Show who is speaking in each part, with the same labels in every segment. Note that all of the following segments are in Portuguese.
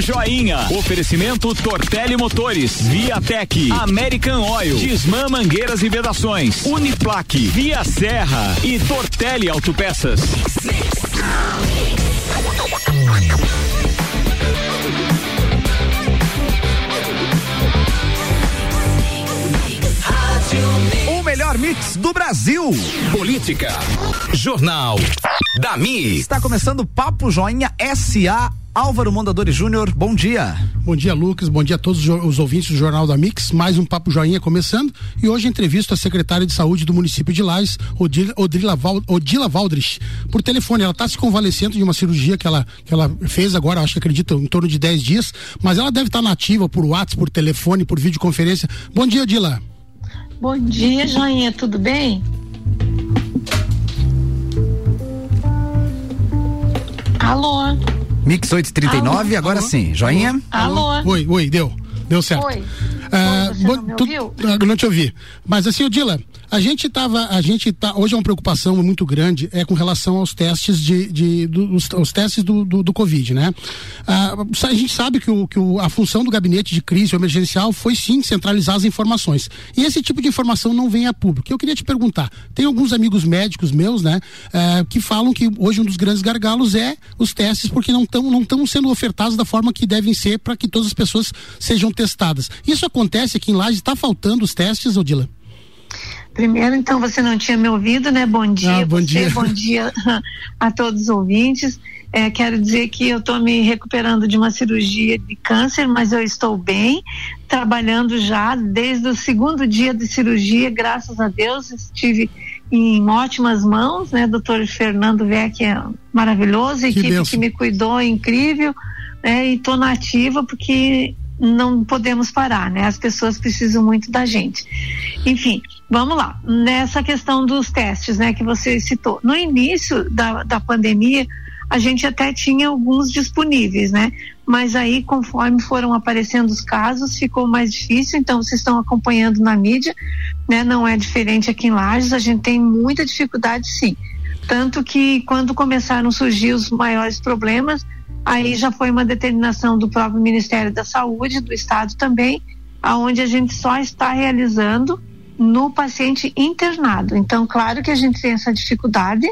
Speaker 1: Joinha. Oferecimento Tortelli Motores, Viatec, American Oil, Disman Mangueiras e Vedações, Uniplaque, Via Serra e Tortelli Autopeças.
Speaker 2: O melhor mix do Brasil.
Speaker 1: Política. Jornal da Mi.
Speaker 2: Está começando o Papo Joinha SA. Álvaro Mondadori Júnior, bom dia.
Speaker 3: Bom dia, Lucas. Bom dia a todos os ouvintes do Jornal da Mix. Mais um Papo Joinha começando. E hoje entrevisto a secretária de saúde do município de Lages, Odila, Odila, Val, Odila Valdrich, por telefone. Ela está se convalescendo de uma cirurgia que ela, que ela fez agora, acho que acredito, em torno de 10 dias. Mas ela deve estar tá nativa por WhatsApp, por telefone, por videoconferência. Bom dia, Odila.
Speaker 4: Bom dia, Joinha, tudo bem? Alô?
Speaker 2: Mix 839, Alô? agora Alô? sim. Joinha?
Speaker 4: Alô?
Speaker 3: Oi, oi, deu. Deu certo.
Speaker 4: Oi. Ah, Oi, não, tu,
Speaker 3: ah, não te ouvi. Mas assim, Odila, a gente tava, a gente tá, hoje é uma preocupação muito grande é com relação aos testes de, de dos, os testes do, do, do Covid, né? Ah, a gente sabe que, o, que o, a função do gabinete de crise emergencial foi sim centralizar as informações. E esse tipo de informação não vem a público. Eu queria te perguntar, tem alguns amigos médicos meus, né, eh, que falam que hoje um dos grandes gargalos é os testes porque não estão não estão sendo ofertados da forma que devem ser para que todas as pessoas sejam testadas. Isso acontece aqui em Laje, está faltando os testes, Odila?
Speaker 4: Primeiro, então, você não tinha me ouvido, né? Bom dia,
Speaker 3: ah, bom
Speaker 4: você,
Speaker 3: dia.
Speaker 4: bom dia a todos os ouvintes. É, quero dizer que eu estou me recuperando de uma cirurgia de câncer, mas eu estou bem, trabalhando já desde o segundo dia de cirurgia, graças a Deus, estive em ótimas mãos, né? Doutor Fernando Vec é maravilhoso, a equipe que me cuidou é incrível, né? E estou na ativa porque não podemos parar, né? As pessoas precisam muito da gente. Enfim, vamos lá. Nessa questão dos testes, né, que você citou. No início da, da pandemia, a gente até tinha alguns disponíveis, né? Mas aí, conforme foram aparecendo os casos, ficou mais difícil. Então, vocês estão acompanhando na mídia, né? Não é diferente aqui em Lages, a gente tem muita dificuldade, sim. Tanto que quando começaram a surgir os maiores problemas, Aí já foi uma determinação do próprio Ministério da Saúde, do Estado também, aonde a gente só está realizando no paciente internado. Então, claro que a gente tem essa dificuldade,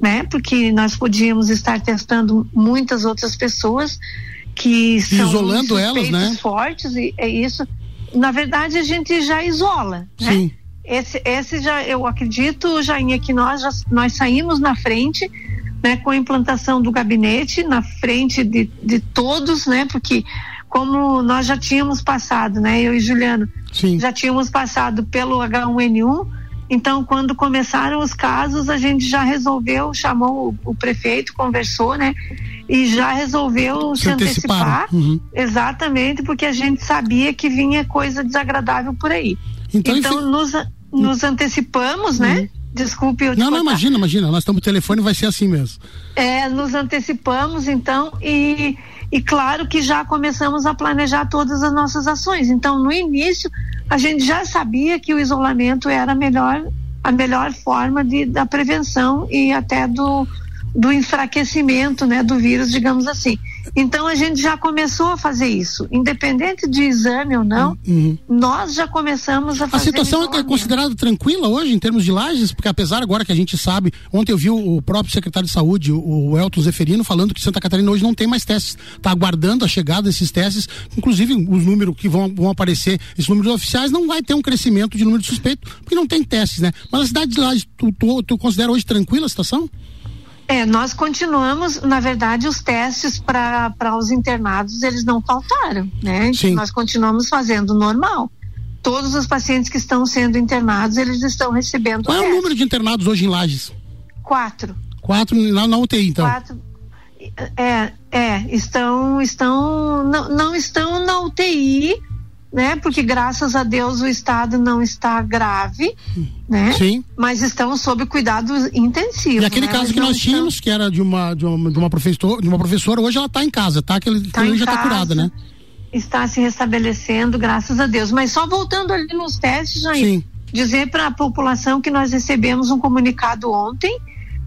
Speaker 4: né? Porque nós podíamos estar testando muitas outras pessoas que são
Speaker 3: isolando elas, né?
Speaker 4: Fortes e é isso. Na verdade, a gente já isola, né?
Speaker 3: Sim.
Speaker 4: Esse, esse já, eu acredito, Jainha, que nós já, nós saímos na frente né, com a implantação do gabinete na frente de, de todos, né, porque como nós já tínhamos passado, né, eu e Juliano,
Speaker 3: Sim.
Speaker 4: já tínhamos passado pelo H1N1, então quando começaram os casos, a gente já resolveu, chamou o, o prefeito, conversou, né, e já resolveu se, se antecipar,
Speaker 3: uhum.
Speaker 4: exatamente, porque a gente sabia que vinha coisa desagradável por aí.
Speaker 3: Então,
Speaker 4: então enfim... nos, nos antecipamos, né, uhum. né? Desculpe, eu
Speaker 3: Não, não, imagina, imagina. Nós estamos no telefone, vai ser assim mesmo.
Speaker 4: É, nos antecipamos, então, e, e claro que já começamos a planejar todas as nossas ações. Então, no início, a gente já sabia que o isolamento era a melhor, a melhor forma de, da prevenção e até do, do enfraquecimento né, do vírus, digamos assim. Então a gente já começou a fazer isso, independente de exame ou não,
Speaker 3: uhum.
Speaker 4: nós já começamos a fazer.
Speaker 3: A situação é considerada tranquila hoje em termos de lajes, porque apesar agora que a gente sabe, ontem eu vi o próprio secretário de saúde, o Elton Zeferino, falando que Santa Catarina hoje não tem mais testes, está aguardando a chegada desses testes, inclusive os números que vão, vão aparecer, esses números oficiais não vai ter um crescimento de número de suspeito, porque não tem testes, né? Mas a cidade de Lages, tu, tu, tu considera hoje tranquila a situação?
Speaker 4: É, nós continuamos, na verdade, os testes para os internados, eles não faltaram, né?
Speaker 3: Sim.
Speaker 4: Nós continuamos fazendo normal. Todos os pacientes que estão sendo internados, eles estão recebendo
Speaker 3: Qual é o número de internados hoje em Lages?
Speaker 4: Quatro.
Speaker 3: Quatro na, na UTI, então?
Speaker 4: Quatro. É, é, estão, estão, não, não estão na UTI, né? Porque graças a Deus o estado não está grave, né?
Speaker 3: Sim.
Speaker 4: Mas estão sob cuidados intensivos.
Speaker 3: E aquele
Speaker 4: né?
Speaker 3: caso que nós
Speaker 4: estão...
Speaker 3: tínhamos, que era de uma, de uma, de uma, professor, de uma professora, hoje ela está em casa, tá? Que ele
Speaker 4: tá
Speaker 3: já está curada, né?
Speaker 4: Está se restabelecendo, graças a Deus. Mas só voltando ali nos testes, Jair,
Speaker 3: Sim.
Speaker 4: dizer para a população que nós recebemos um comunicado ontem,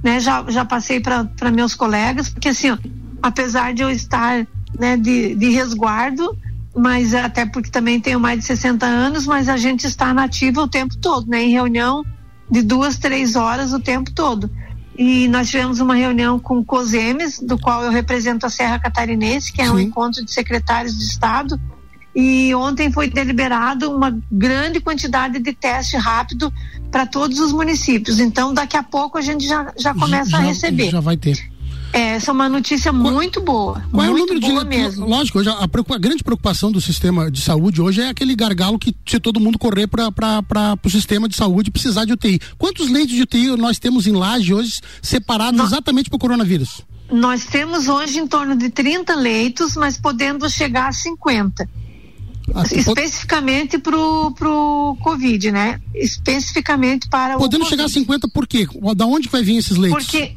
Speaker 4: né? Já, já passei para meus colegas, porque assim, ó, apesar de eu estar né, de, de resguardo, mas até porque também tenho mais de 60 anos, mas a gente está nativa o tempo todo, né? Em reunião de duas, três horas o tempo todo. E nós tivemos uma reunião com o COSEMES, do qual eu represento a Serra Catarinense, que é Sim. um encontro de secretários de Estado. E ontem foi deliberado uma grande quantidade de teste rápido para todos os municípios. Então, daqui a pouco a gente já, já começa já, a receber.
Speaker 3: Já vai ter.
Speaker 4: É, essa é uma notícia qual, muito boa.
Speaker 3: Qual
Speaker 4: muito
Speaker 3: é o número de mesmo. Lógico, hoje a, a, grande preocupação do sistema de saúde hoje é aquele gargalo que se todo mundo correr para o sistema de saúde precisar de UTI. Quantos leitos de UTI nós temos em laje hoje separados exatamente para o coronavírus?
Speaker 4: Nós temos hoje em torno de 30 leitos, mas podendo chegar a 50. Ah, Especificamente para o Covid, né? Especificamente para
Speaker 3: Podendo
Speaker 4: o.
Speaker 3: chegar a 50 por quê? Da onde vai vir esses leitos?
Speaker 4: Porque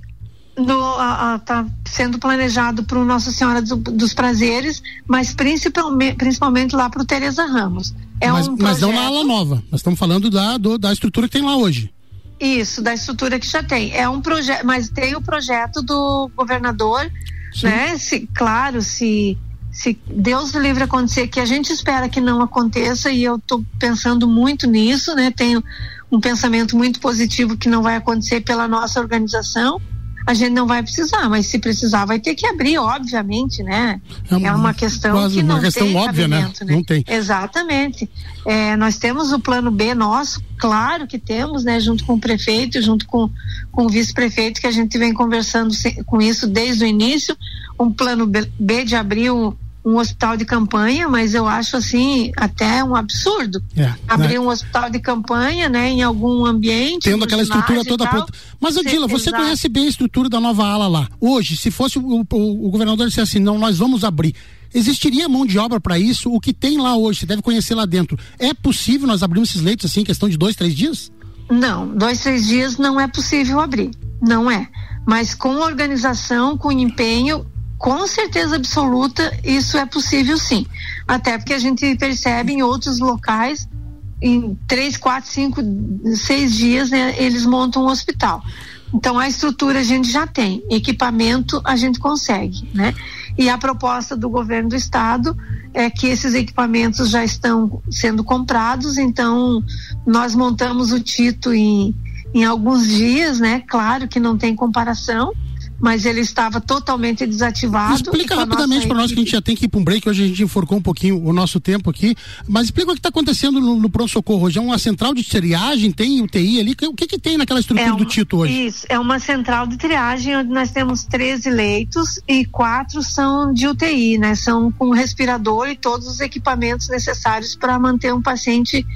Speaker 4: está sendo planejado para o Nossa Senhora do, dos Prazeres, mas principalmente, principalmente lá para o Tereza Ramos.
Speaker 3: É mas, um mas não na ala nova. Nós estamos falando da, do, da estrutura que tem lá hoje.
Speaker 4: Isso, da estrutura que já tem. É um projeto, mas tem o projeto do governador, Sim. né? Se, claro, se se Deus livre acontecer, que a gente espera que não aconteça, e eu estou pensando muito nisso, né? Tenho um pensamento muito positivo que não vai acontecer pela nossa organização, a gente não vai precisar, mas se precisar vai ter que abrir, obviamente, né? É uma, é uma questão que não
Speaker 3: questão
Speaker 4: tem
Speaker 3: óbvia, né? né? Não tem.
Speaker 4: Exatamente. É, nós temos o plano B nosso, claro que temos, né? Junto com o prefeito, junto com, com o vice-prefeito, que a gente vem conversando com isso desde o início, um plano B de abrir um, um hospital de campanha, mas eu acho assim até um absurdo é, abrir né? um hospital de campanha, né, em algum ambiente,
Speaker 3: tendo aquela estrutura toda pronta. Mas Odila, você exato. conhece bem a estrutura da nova ala lá. Hoje, se fosse o, o, o governador dissesse assim, não, nós vamos abrir. Existiria mão de obra para isso? O que tem lá hoje, você deve conhecer lá dentro. É possível nós abrirmos esses leitos assim, em questão de dois, três dias?
Speaker 4: Não, dois, três dias não é possível abrir. Não é. Mas com organização, com empenho, com certeza absoluta isso é possível sim. Até porque a gente percebe em outros locais, em três, quatro, cinco, seis dias, né, eles montam um hospital. Então a estrutura a gente já tem, equipamento a gente consegue, né? E a proposta do governo do estado é que esses equipamentos já estão sendo comprados, então nós montamos o Tito em, em alguns dias, né? Claro que não tem comparação, mas ele estava totalmente desativado.
Speaker 3: Explica rapidamente para nós que a gente já tem que ir para um break, hoje a gente enforcou um pouquinho o nosso tempo aqui, mas explica o que está acontecendo no, no pronto-socorro hoje. É uma central de triagem, tem UTI ali, o que que tem naquela estrutura é uma, do Tito hoje?
Speaker 4: Isso, é uma central de triagem onde nós temos 13 leitos e quatro são de UTI, né? São com respirador e todos os equipamentos necessários para manter um paciente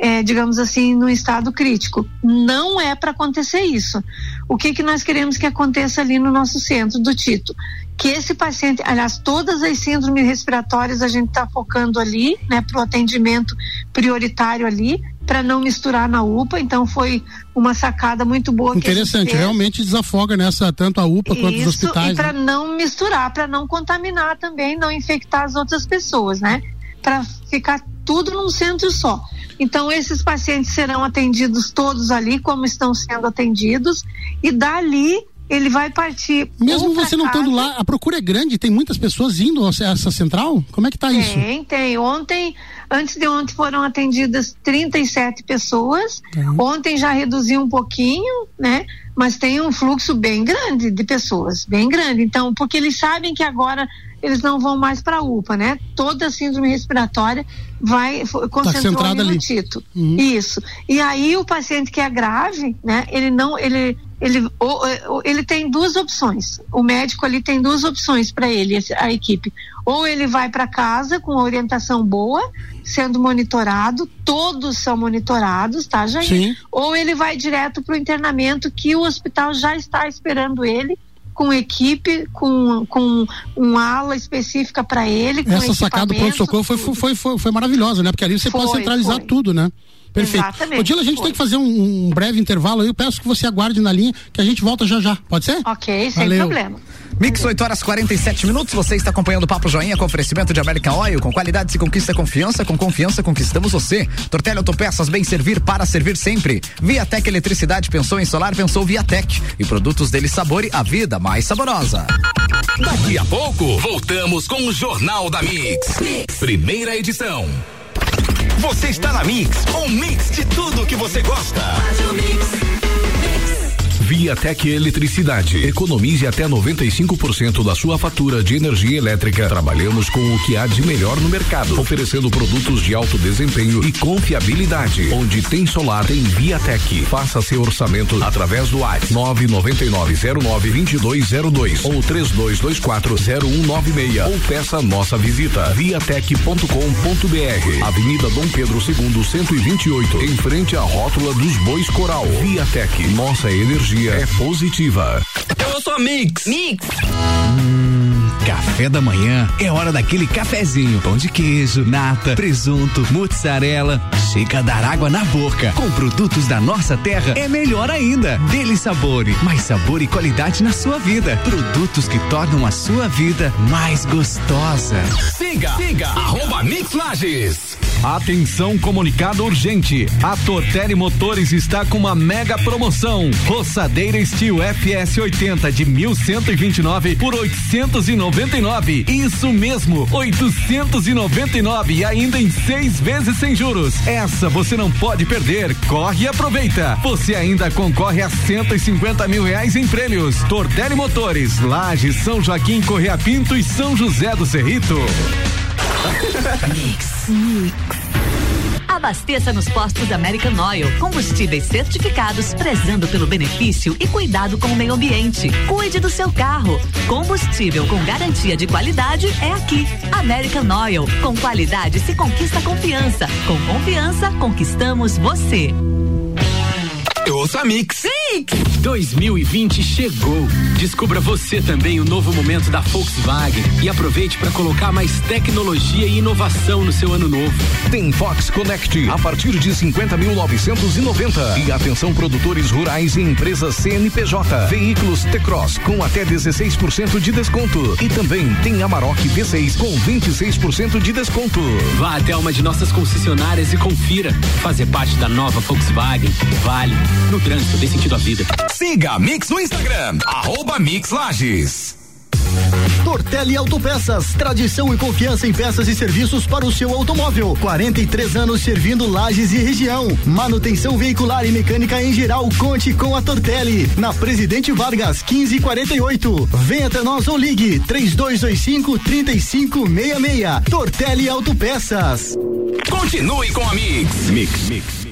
Speaker 4: é, digamos assim, no estado crítico. Não é para acontecer isso. O que, que nós queremos que aconteça ali no nosso centro do Tito? Que esse paciente, aliás, todas as síndromes respiratórias a gente está focando ali, né, para o atendimento prioritário ali, para não misturar na UPA. Então foi uma sacada muito boa.
Speaker 3: Interessante, realmente desafoga nessa tanto a UPA
Speaker 4: Isso,
Speaker 3: quanto os hospitais.
Speaker 4: E para né? não misturar, para não contaminar também, não infectar as outras pessoas, né? Para ficar tudo num centro só. Então, esses pacientes serão atendidos todos ali, como estão sendo atendidos, e dali ele vai partir.
Speaker 3: Mesmo você não estando lá, a procura é grande, tem muitas pessoas indo a essa central? Como é que está isso?
Speaker 4: Tem, tem. Ontem, antes de ontem, foram atendidas 37 pessoas. Uhum. Ontem já reduziu um pouquinho, né? Mas tem um fluxo bem grande de pessoas, bem grande. Então, porque eles sabem que agora eles não vão mais para a UPA, né? Toda a síndrome respiratória vai concentrou tá no Tito. Uhum. Isso. E aí o paciente que é grave, né? Ele não, ele ele, ou, ele tem duas opções. O médico ali tem duas opções para ele, a equipe. Ou ele vai para casa com orientação boa, sendo monitorado, todos são monitorados, tá, Jair? Sim. Ou ele vai direto para o internamento, que o hospital já está esperando ele com equipe, com, com uma ala específica para ele.
Speaker 3: Essa sacada do pronto-socorro foi, foi, foi, foi, maravilhosa, né? Porque ali você foi, pode centralizar foi. tudo, né? Perfeito. Exatamente. Odila, a gente Foi. tem que fazer um, um, breve intervalo. Eu peço que você aguarde na linha, que a gente volta já já. Pode ser?
Speaker 4: Ok, sem Valeu. problema.
Speaker 2: Mix 8 horas 47 minutos. Você está acompanhando o Papo Joinha com oferecimento de American Oil. Com qualidade se conquista confiança, com confiança conquistamos você. Tortelli Autopeças, bem servir para servir sempre. Viatec Eletricidade pensou em solar, pensou Viatec. E produtos dele sabore a vida mais saborosa.
Speaker 5: Daqui a pouco, voltamos com o Jornal da mix. mix. Primeira edição. Você está na Mix, um mix de tudo que você gosta. Viatec Eletricidade. Economize até 95% da sua fatura de energia elétrica. Trabalhamos com o que há de melhor no mercado, oferecendo produtos de alto desempenho e confiabilidade. Onde tem solar, tem Viatec. Faça seu orçamento através do WhatsApp 999092202 ou 32240196 ou peça nossa visita viatec.com.br. Avenida Dom Pedro II, 128, em frente à rótula dos Bois Coral. Viatec, nossa energia energia é positiva.
Speaker 1: Eu sou a Mix. Mix. Hum, café da manhã é hora daquele cafezinho. Pão de queijo, nata, presunto, mozzarella. Chega a dar água na boca. Com produtos da nossa terra é melhor ainda. Dele sabor, mais sabor e qualidade na sua vida. Produtos que tornam a sua vida mais gostosa.
Speaker 5: Siga, siga, arroba Mix Lages.
Speaker 1: Atenção, comunicado urgente. A Tortelli Motores está com uma mega promoção. Roçadeira Steel FS 80 de 1129 por 899. Isso mesmo, 899 e ainda em seis vezes sem juros. Essa você não pode perder. Corre e aproveita. Você ainda concorre a 150 mil reais em prêmios. Tortelli Motores, Laje, São Joaquim, Correia Pinto e São José do Cerrito.
Speaker 6: Mix. Mix. Abasteça nos postos American Oil. Combustíveis certificados, prezando pelo benefício e cuidado com o meio ambiente. Cuide do seu carro. Combustível com garantia de qualidade é aqui. American Oil. Com qualidade se conquista confiança. Com confiança, conquistamos você.
Speaker 5: Ouça Mix.
Speaker 1: Mix. 2020 chegou. Descubra você também o novo momento da Volkswagen e aproveite para colocar mais tecnologia e inovação no seu ano novo.
Speaker 5: Tem Fox Connect a partir de 50.990. E atenção produtores rurais e empresas CNPJ. Veículos T-Cross com até 16% de desconto. E também tem Amarok V6 com 26% de desconto.
Speaker 1: Vá até uma de nossas concessionárias e confira. Fazer parte da nova Volkswagen vale. No trânsito, dê sentido à vida.
Speaker 5: Siga a Mix no Instagram, arroba Mix Lages.
Speaker 7: Tortelli Autopeças, tradição e confiança em peças e serviços para o seu automóvel. 43 anos servindo Lages e região. Manutenção veicular e mecânica em geral. Conte com a Tortelli. Na Presidente Vargas, 1548. Venha até nós ou ligue 3225 3566. Tortelli Autopeças.
Speaker 5: Continue com a Mix.
Speaker 8: Mix, Mix.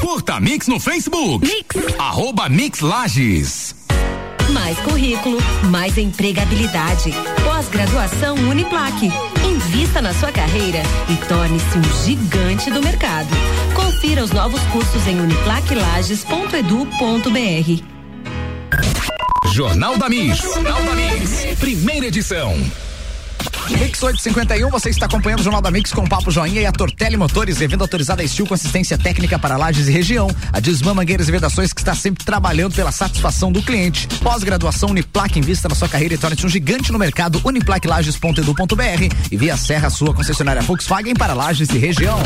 Speaker 5: Curta Mix no Facebook. Mix. Arroba Mix Lages.
Speaker 6: Mais currículo, mais empregabilidade. Pós-graduação Uniplaque. Invista na sua carreira e torne-se um gigante do mercado. Confira os novos cursos em uniplaquelages.edu.br.
Speaker 5: Jornal da Mix. Jornal da Mix. Primeira edição.
Speaker 2: Mix 851, você está acompanhando o Jornal da Mix com Papo Joinha e a Tortelli Motores, revenda autorizada Estil com assistência técnica para lajes e região. A Desmã Mangueiras e Vedações que está sempre trabalhando pela satisfação do cliente. Pós-graduação Uniplaque, invista na sua carreira e torne-se um gigante no mercado. Uniplaquelages.edu.br e via Serra, sua concessionária Volkswagen para lajes e região.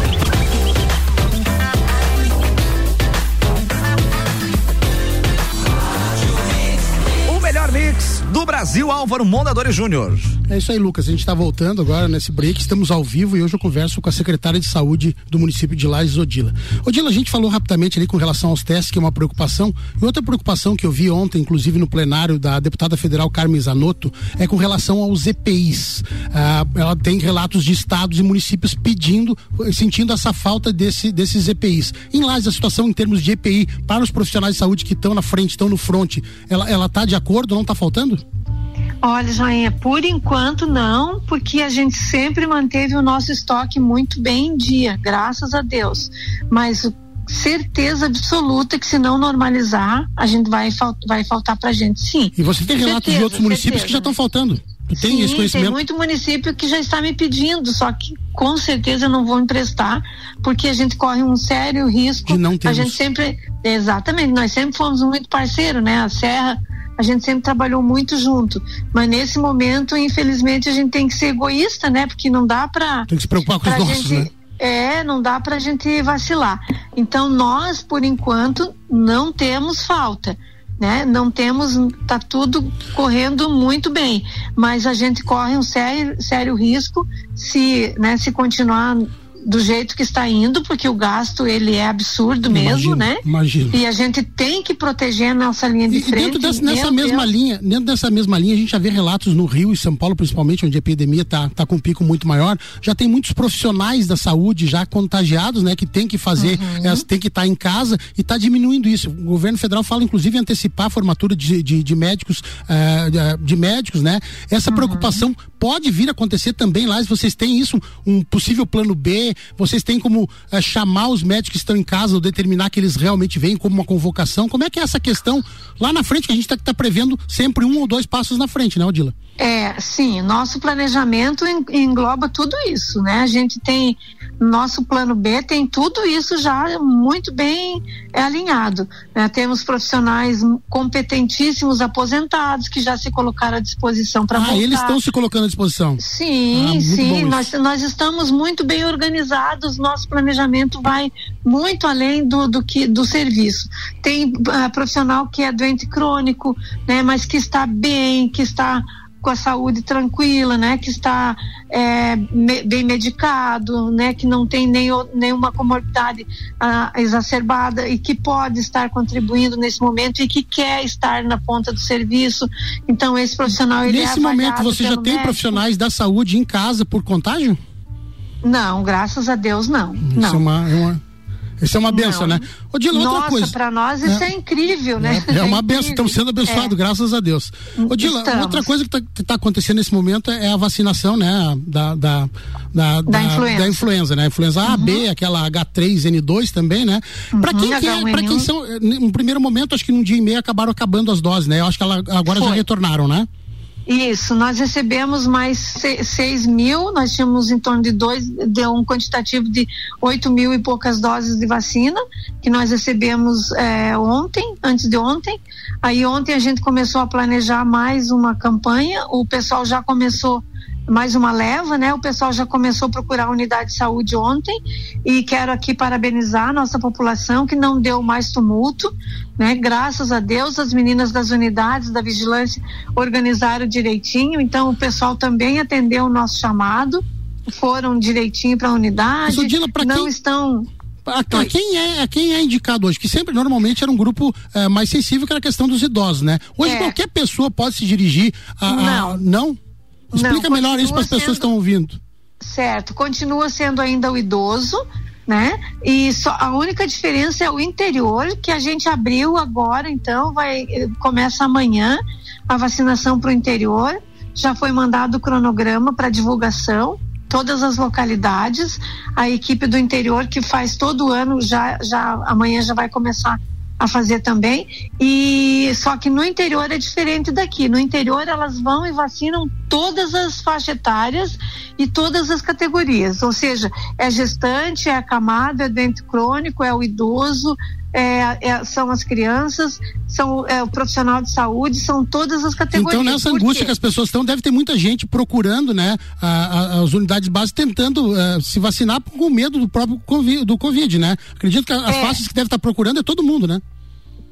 Speaker 2: O melhor mix do Brasil Álvaro Mondadores Júnior.
Speaker 3: É isso aí, Lucas. A gente está voltando agora nesse break. Estamos ao vivo e hoje eu converso com a secretária de saúde do município de Lages, Odila. Odila, a gente falou rapidamente ali com relação aos testes, que é uma preocupação. E outra preocupação que eu vi ontem, inclusive no plenário da deputada federal Carmen Zanotto, é com relação aos EPIs. Ah, ela tem relatos de estados e municípios pedindo, sentindo essa falta desse, desses EPIs. Em Lages, a situação em termos de EPI para os profissionais de saúde que estão na frente, estão no front, ela, ela tá de acordo, não está faltando?
Speaker 4: Olha, Joinha, por enquanto não, porque a gente sempre manteve o nosso estoque muito bem em dia, graças a Deus. Mas certeza absoluta que se não normalizar, a gente vai, vai faltar pra gente, sim.
Speaker 3: E você tem relatos certeza, de outros municípios certeza. que já estão faltando?
Speaker 4: Tem Sim, tem muito município que já está me pedindo, só que com certeza eu não vou emprestar, porque a gente corre um sério risco.
Speaker 3: De não termos.
Speaker 4: A gente sempre, exatamente, nós sempre fomos muito parceiro, né? A Serra a gente sempre trabalhou muito junto. Mas nesse momento, infelizmente, a gente tem que ser egoísta, né? Porque não dá para.
Speaker 3: Tem que se preocupar com os nossos, gente, né?
Speaker 4: É, não dá para a gente vacilar. Então, nós, por enquanto, não temos falta. Né? Não temos, tá tudo correndo muito bem, mas a gente corre um sério, sério risco se, né, se continuar do jeito que está indo, porque o gasto ele é absurdo mesmo, imagino, né?
Speaker 3: Imagino.
Speaker 4: E a gente tem que proteger a nossa linha de
Speaker 3: e
Speaker 4: frente.
Speaker 3: Dentro dessa, nessa mesma Deus. linha, dentro dessa mesma linha, a gente já vê relatos no Rio e São Paulo, principalmente, onde a epidemia está tá com um pico muito maior. Já tem muitos profissionais da saúde já contagiados, né? Que tem que fazer, uhum. é, tem que estar tá em casa e está diminuindo isso. O governo federal fala, inclusive, em antecipar a formatura de, de, de médicos, uh, de médicos, né? Essa uhum. preocupação pode vir a acontecer também lá, se vocês têm isso, um possível plano B, vocês têm como é, chamar os médicos que estão em casa ou determinar que eles realmente vêm como uma convocação? Como é que é essa questão lá na frente, que a gente está tá prevendo sempre um ou dois passos na frente, né, Odila?
Speaker 4: É, sim, nosso planejamento engloba tudo isso, né? A gente tem nosso plano B tem tudo isso já muito bem é, alinhado. Né? Temos profissionais competentíssimos aposentados que já se colocaram à disposição para
Speaker 3: ah,
Speaker 4: voltar.
Speaker 3: eles estão se colocando à disposição.
Speaker 4: Sim, ah, sim. Nós, nós estamos muito bem organizados. Nosso planejamento vai muito além do, do que do serviço. Tem uh, profissional que é doente crônico, né? Mas que está bem, que está com a saúde tranquila, né? Que está é, me, bem medicado, né? Que não tem nem, nenhuma comorbidade ah, exacerbada e que pode estar contribuindo nesse momento e que quer estar na ponta do serviço. Então esse profissional ele
Speaker 3: Nesse
Speaker 4: é
Speaker 3: momento você já tem
Speaker 4: médico.
Speaker 3: profissionais da saúde em casa por contágio?
Speaker 4: Não, graças a Deus não. Isso não.
Speaker 3: É uma, é uma isso é uma benção, né?
Speaker 4: Odila, Nossa, outra coisa. para nós isso é, é incrível, né?
Speaker 3: É, é uma benção, estamos sendo abençoados, é. graças a Deus. Odila, Estamos. outra coisa que está tá acontecendo nesse momento é a vacinação, né? Da, da, da, da, influenza. da influenza, né? A influenza A, uhum. B, aquela H3N2 também, né? Uhum, para quem, que é, para quem são, no primeiro momento, acho que num dia e meio acabaram acabando as doses, né? Eu acho que ela, agora Foi. já retornaram, né?
Speaker 4: Isso, nós recebemos mais 6 mil, nós tínhamos em torno de dois, de um quantitativo de 8 mil e poucas doses de vacina, que nós recebemos é, ontem, antes de ontem. Aí ontem a gente começou a planejar mais uma campanha, o pessoal já começou mais uma leva, né? O pessoal já começou a procurar a unidade de saúde ontem e quero aqui parabenizar a nossa população que não deu mais tumulto, né? Graças a Deus as meninas das unidades da vigilância organizaram direitinho, então o pessoal também atendeu o nosso chamado, foram direitinho para a unidade, Sudila, não quem... estão
Speaker 3: a, a, quem é a quem é indicado hoje, que sempre normalmente era um grupo é, mais sensível que era a questão dos idosos, né? Hoje é. qualquer pessoa pode se dirigir a,
Speaker 4: não.
Speaker 3: A, não? Explica não, melhor isso para as pessoas que estão ouvindo.
Speaker 4: Certo, continua sendo ainda o idoso, né? E só a única diferença é o interior que a gente abriu agora, então vai começa amanhã a vacinação para o interior. Já foi mandado o cronograma para divulgação, todas as localidades. A equipe do interior que faz todo ano já já amanhã já vai começar a fazer também. E só que no interior é diferente daqui. No interior elas vão e vacinam todas as faixas etárias e todas as categorias. Ou seja, é gestante, é acamado, é doente crônico, é o idoso, é, é, são as crianças, são é, o profissional de saúde, são todas as categorias.
Speaker 3: Então, nessa angústia que as pessoas estão, deve ter muita gente procurando, né, a, a, as unidades básicas tentando uh, se vacinar com medo do próprio COVID, do Covid, né? Acredito que as é. faixas que deve estar procurando é todo mundo, né?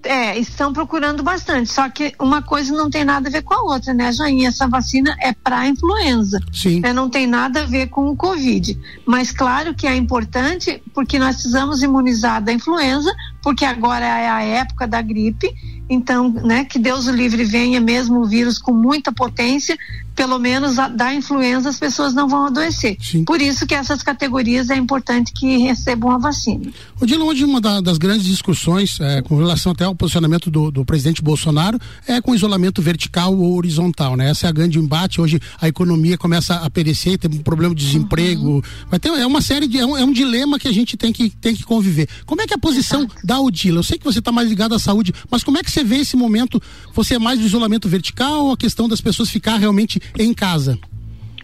Speaker 4: É, estão procurando bastante. Só que uma coisa não tem nada a ver com a outra, né, Joinha? Essa vacina é para influenza.
Speaker 3: Sim.
Speaker 4: Né? Não tem nada a ver com o Covid. Mas claro que é importante porque nós precisamos imunizar da influenza, porque agora é a época da gripe. Então, né, que Deus o livre venha mesmo o vírus com muita potência, pelo menos a, da influenza as pessoas não vão adoecer.
Speaker 3: Sim.
Speaker 4: Por isso que essas categorias é importante que recebam a vacina.
Speaker 3: Odila, hoje uma da, das grandes discussões é, com relação até ao posicionamento do, do, presidente Bolsonaro é com isolamento vertical ou horizontal, né? Essa é a grande embate. Hoje a economia começa a perecer, tem um problema de desemprego. Uhum. Vai ter, é uma série de. É um, é um, dilema que a gente tem que, tem que conviver. Como é que é a posição Exato. da Odila? Eu sei que você está mais ligado à saúde, mas como é que você vê esse momento? Você é mais do isolamento vertical ou a questão das pessoas ficar realmente em casa?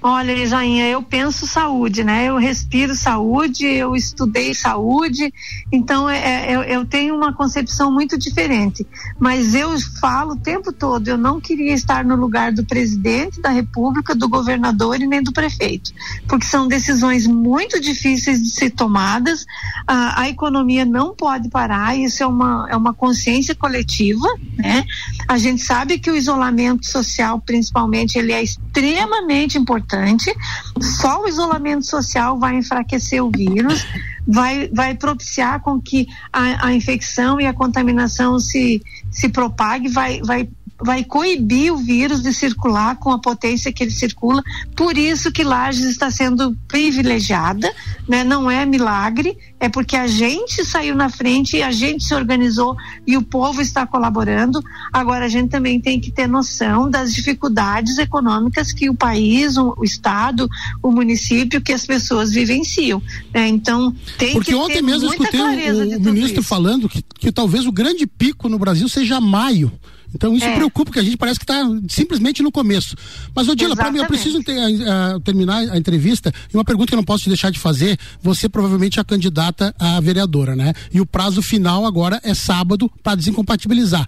Speaker 4: Olha, Isainha, eu penso saúde, né? Eu respiro saúde, eu estudei saúde, então é, é, eu, eu, tenho uma concepção muito diferente. Mas eu falo o tempo todo, eu não queria estar no lugar do presidente da República, do governador e nem do prefeito, porque são decisões muito difíceis de ser tomadas. A, a economia não pode parar, isso é uma, é uma consciência coletiva, né? A gente sabe que o isolamento social, principalmente, ele é extremamente importante importante. Só o isolamento social vai enfraquecer o vírus, vai, vai propiciar com que a, a infecção e a contaminação se, se propague, vai, vai vai coibir o vírus de circular com a potência que ele circula. Por isso que Lages está sendo privilegiada, né? Não é milagre, é porque a gente saiu na frente, a gente se organizou e o povo está colaborando. Agora a gente também tem que ter noção das dificuldades econômicas que o país, o, o estado, o município, que as pessoas vivenciam. Né? Então tem
Speaker 3: porque
Speaker 4: que
Speaker 3: ontem
Speaker 4: ter
Speaker 3: mesmo eu escutei o, o ministro
Speaker 4: isso.
Speaker 3: falando que, que talvez o grande pico no Brasil seja maio. Então isso é. preocupa, porque a gente parece que está simplesmente no começo. Mas, Odila, para mim, eu preciso ter, uh, terminar a entrevista e uma pergunta que eu não posso te deixar de fazer. Você provavelmente é a candidata a vereadora, né? E o prazo final agora é sábado para desincompatibilizar.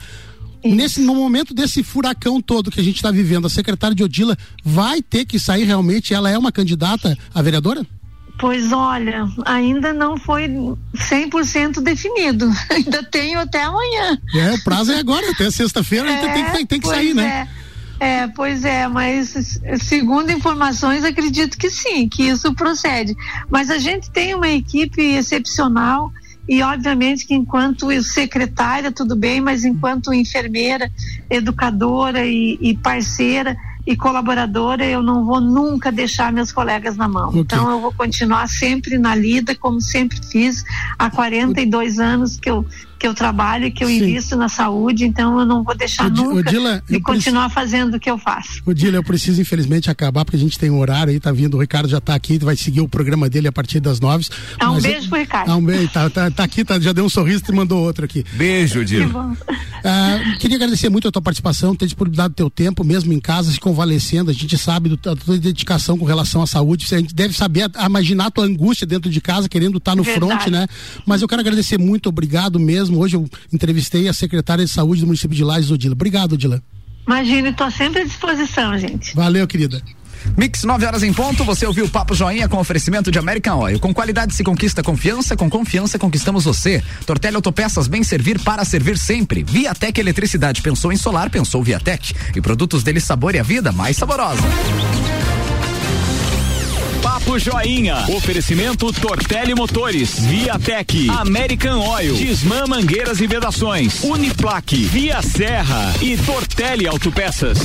Speaker 3: Isso. Nesse, no momento desse furacão todo que a gente está vivendo, a secretária de Odila vai ter que sair realmente? Ela é uma candidata a vereadora?
Speaker 4: Pois olha, ainda não foi 100% definido. ainda tenho até amanhã.
Speaker 3: É, o prazo é agora, até sexta-feira é, ainda tem, tem, tem que sair, né?
Speaker 4: É. é, pois é, mas segundo informações, acredito que sim, que isso procede. Mas a gente tem uma equipe excepcional e obviamente que enquanto secretária tudo bem, mas enquanto enfermeira, educadora e, e parceira, e colaboradora, eu não vou nunca deixar meus colegas na mão. Okay. Então eu vou continuar sempre na lida, como sempre fiz há 42 anos que eu que eu trabalho e que eu Sim. invisto na saúde, então eu não vou deixar Od nunca Odila, de continuar preciso... fazendo o que eu faço.
Speaker 3: Odila, eu preciso infelizmente acabar porque a gente tem um horário aí, tá vindo, o Ricardo já tá aqui, vai seguir o programa dele a partir das nove.
Speaker 4: Ah, um beijo eu... pro Ricardo. Ah,
Speaker 3: um beijo, tá, tá, tá aqui, tá, já deu um sorriso e mandou outro aqui.
Speaker 2: Beijo, Odila. Que bom.
Speaker 3: Ah, queria agradecer muito a tua participação, ter disponibilizado teu tempo, mesmo em casa, se convalescendo, a gente sabe da tua dedicação com relação à saúde, a gente deve saber a, imaginar a tua angústia dentro de casa, querendo estar tá no Verdade. front, né? Mas eu quero agradecer muito, obrigado mesmo, hoje eu entrevistei entrevistei a secretária de saúde do município de Lages, Odila. Obrigado, Odila.
Speaker 4: Imagina, estou sempre à disposição, gente.
Speaker 3: Valeu, querida.
Speaker 2: Mix 9 horas em ponto, você ouviu o Papo Joinha com oferecimento de American Oil. Com qualidade se conquista confiança, com confiança conquistamos você. Tortelli Autopeças, bem servir para servir sempre. Viatec Eletricidade, pensou em solar, pensou Viatec. E produtos dele sabor e a vida mais saborosa.
Speaker 1: Papo Joinha. Oferecimento Tortelli Motores, Viatec, American Oil, Disman Mangueiras e Vedações, Uniplaque, Via Serra e Tortelli Autopeças.